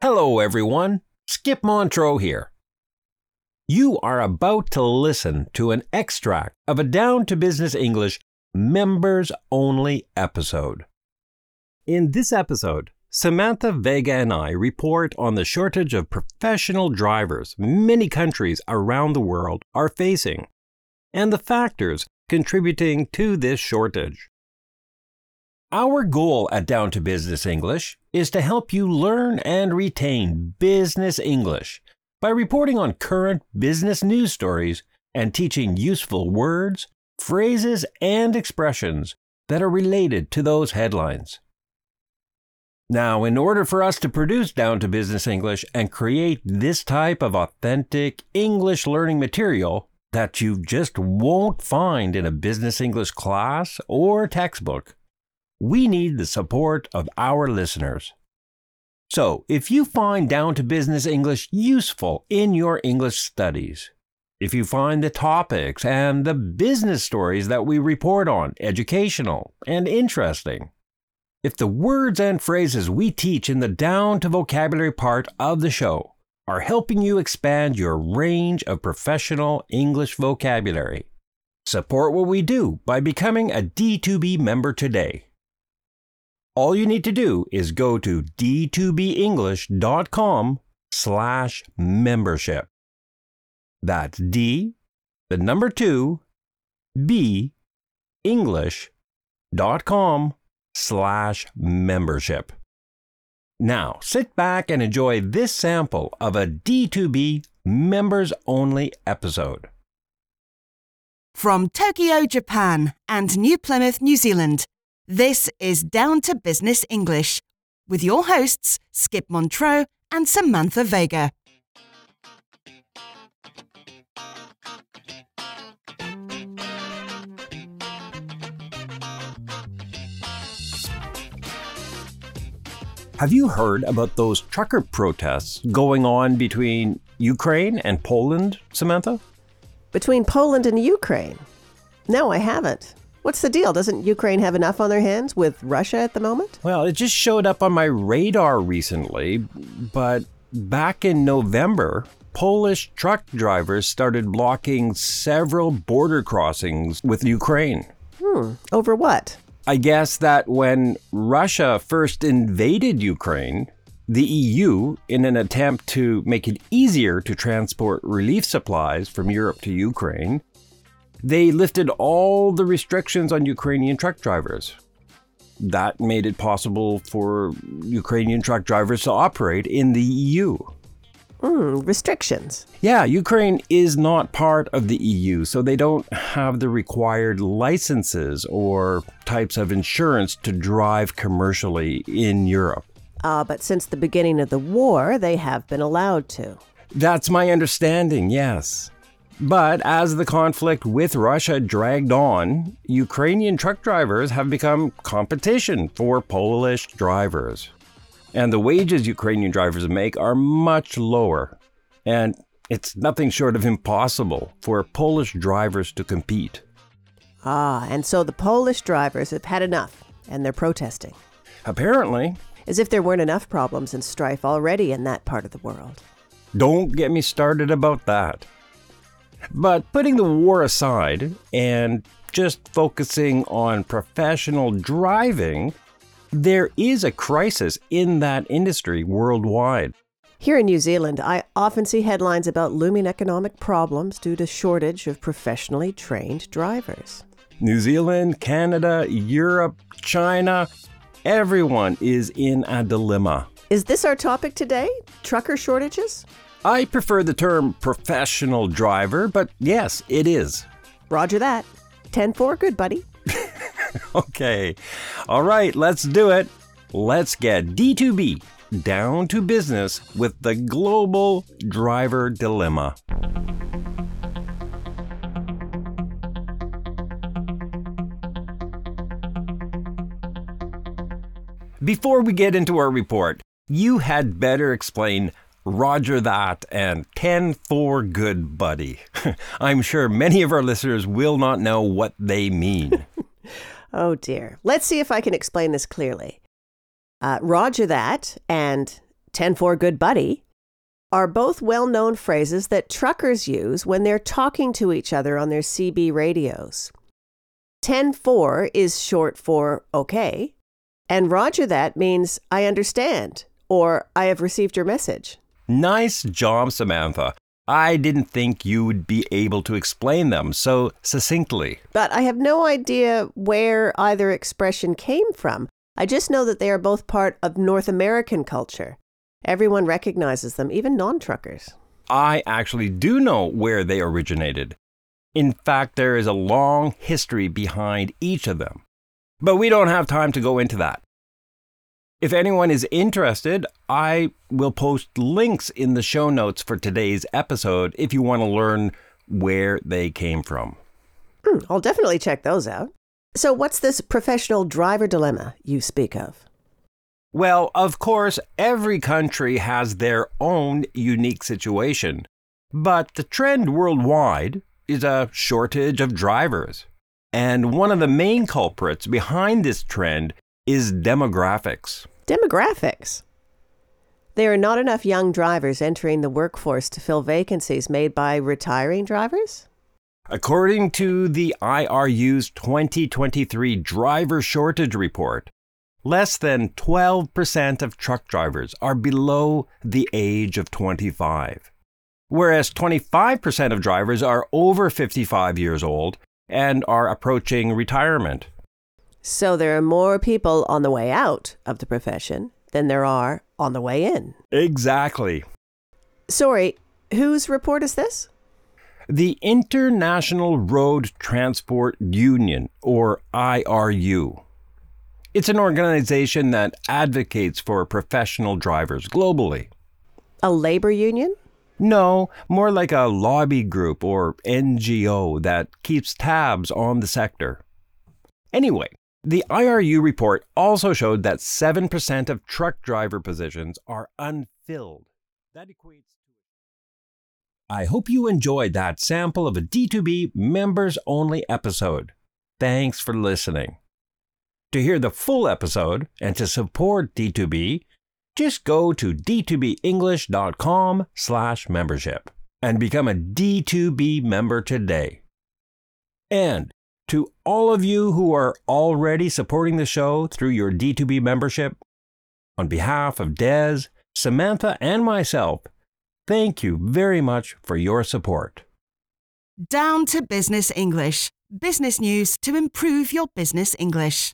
Hello, everyone. Skip Montreux here. You are about to listen to an extract of a Down to Business English members only episode. In this episode, Samantha Vega and I report on the shortage of professional drivers many countries around the world are facing and the factors contributing to this shortage. Our goal at Down to Business English is to help you learn and retain business English by reporting on current business news stories and teaching useful words, phrases, and expressions that are related to those headlines. Now, in order for us to produce Down to Business English and create this type of authentic English learning material that you just won't find in a business English class or textbook, we need the support of our listeners. So, if you find Down to Business English useful in your English studies, if you find the topics and the business stories that we report on educational and interesting, if the words and phrases we teach in the Down to Vocabulary part of the show are helping you expand your range of professional English vocabulary, support what we do by becoming a D2B member today all you need to do is go to d2benglish.com slash membership. That's D, the number two, B, English.com slash membership. Now, sit back and enjoy this sample of a D2B members only episode. From Tokyo, Japan and New Plymouth, New Zealand, this is Down to Business English with your hosts, Skip Montreux and Samantha Vega. Have you heard about those trucker protests going on between Ukraine and Poland, Samantha? Between Poland and Ukraine? No, I haven't. What's the deal? Doesn't Ukraine have enough on their hands with Russia at the moment? Well, it just showed up on my radar recently, but back in November, Polish truck drivers started blocking several border crossings with Ukraine. Hmm, over what? I guess that when Russia first invaded Ukraine, the EU, in an attempt to make it easier to transport relief supplies from Europe to Ukraine, they lifted all the restrictions on Ukrainian truck drivers. That made it possible for Ukrainian truck drivers to operate in the EU. Mm, restrictions. Yeah, Ukraine is not part of the EU, so they don't have the required licenses or types of insurance to drive commercially in Europe. Uh, but since the beginning of the war, they have been allowed to. That's my understanding, yes. But as the conflict with Russia dragged on, Ukrainian truck drivers have become competition for Polish drivers. And the wages Ukrainian drivers make are much lower. And it's nothing short of impossible for Polish drivers to compete. Ah, and so the Polish drivers have had enough and they're protesting. Apparently. As if there weren't enough problems and strife already in that part of the world. Don't get me started about that. But putting the war aside and just focusing on professional driving, there is a crisis in that industry worldwide. Here in New Zealand, I often see headlines about looming economic problems due to shortage of professionally trained drivers. New Zealand, Canada, Europe, China, everyone is in a dilemma. Is this our topic today? Trucker shortages? I prefer the term professional driver, but yes, it is. Roger that. 10 4, good buddy. okay. All right, let's do it. Let's get D2B down to business with the global driver dilemma. Before we get into our report, you had better explain Roger that, and 10 4 good buddy. I'm sure many of our listeners will not know what they mean. oh dear. Let's see if I can explain this clearly. Uh, Roger that, and 10 4 good buddy are both well known phrases that truckers use when they're talking to each other on their CB radios. 10 4 is short for okay, and Roger that means I understand or I have received your message. Nice job, Samantha. I didn't think you would be able to explain them so succinctly. But I have no idea where either expression came from. I just know that they are both part of North American culture. Everyone recognizes them, even non truckers. I actually do know where they originated. In fact, there is a long history behind each of them. But we don't have time to go into that. If anyone is interested, I will post links in the show notes for today's episode if you want to learn where they came from. Hmm, I'll definitely check those out. So, what's this professional driver dilemma you speak of? Well, of course, every country has their own unique situation, but the trend worldwide is a shortage of drivers. And one of the main culprits behind this trend is demographics. Demographics. There are not enough young drivers entering the workforce to fill vacancies made by retiring drivers? According to the IRU's 2023 driver shortage report, less than 12% of truck drivers are below the age of 25, whereas 25% of drivers are over 55 years old and are approaching retirement. So there are more people on the way out of the profession than there are on the way in. Exactly. Sorry, whose report is this? The International Road Transport Union, or IRU. It's an organization that advocates for professional drivers globally. A labor union? No, more like a lobby group or NGO that keeps tabs on the sector. Anyway, the IRU report also showed that 7% of truck driver positions are unfilled. That equates to. I hope you enjoyed that sample of a D2B members only episode. Thanks for listening. To hear the full episode and to support D2B, just go to d2benglish.com slash membership and become a D2B member today. And to all of you who are already supporting the show through your D2B membership, on behalf of Dez, Samantha, and myself, thank you very much for your support. Down to Business English. Business news to improve your business English.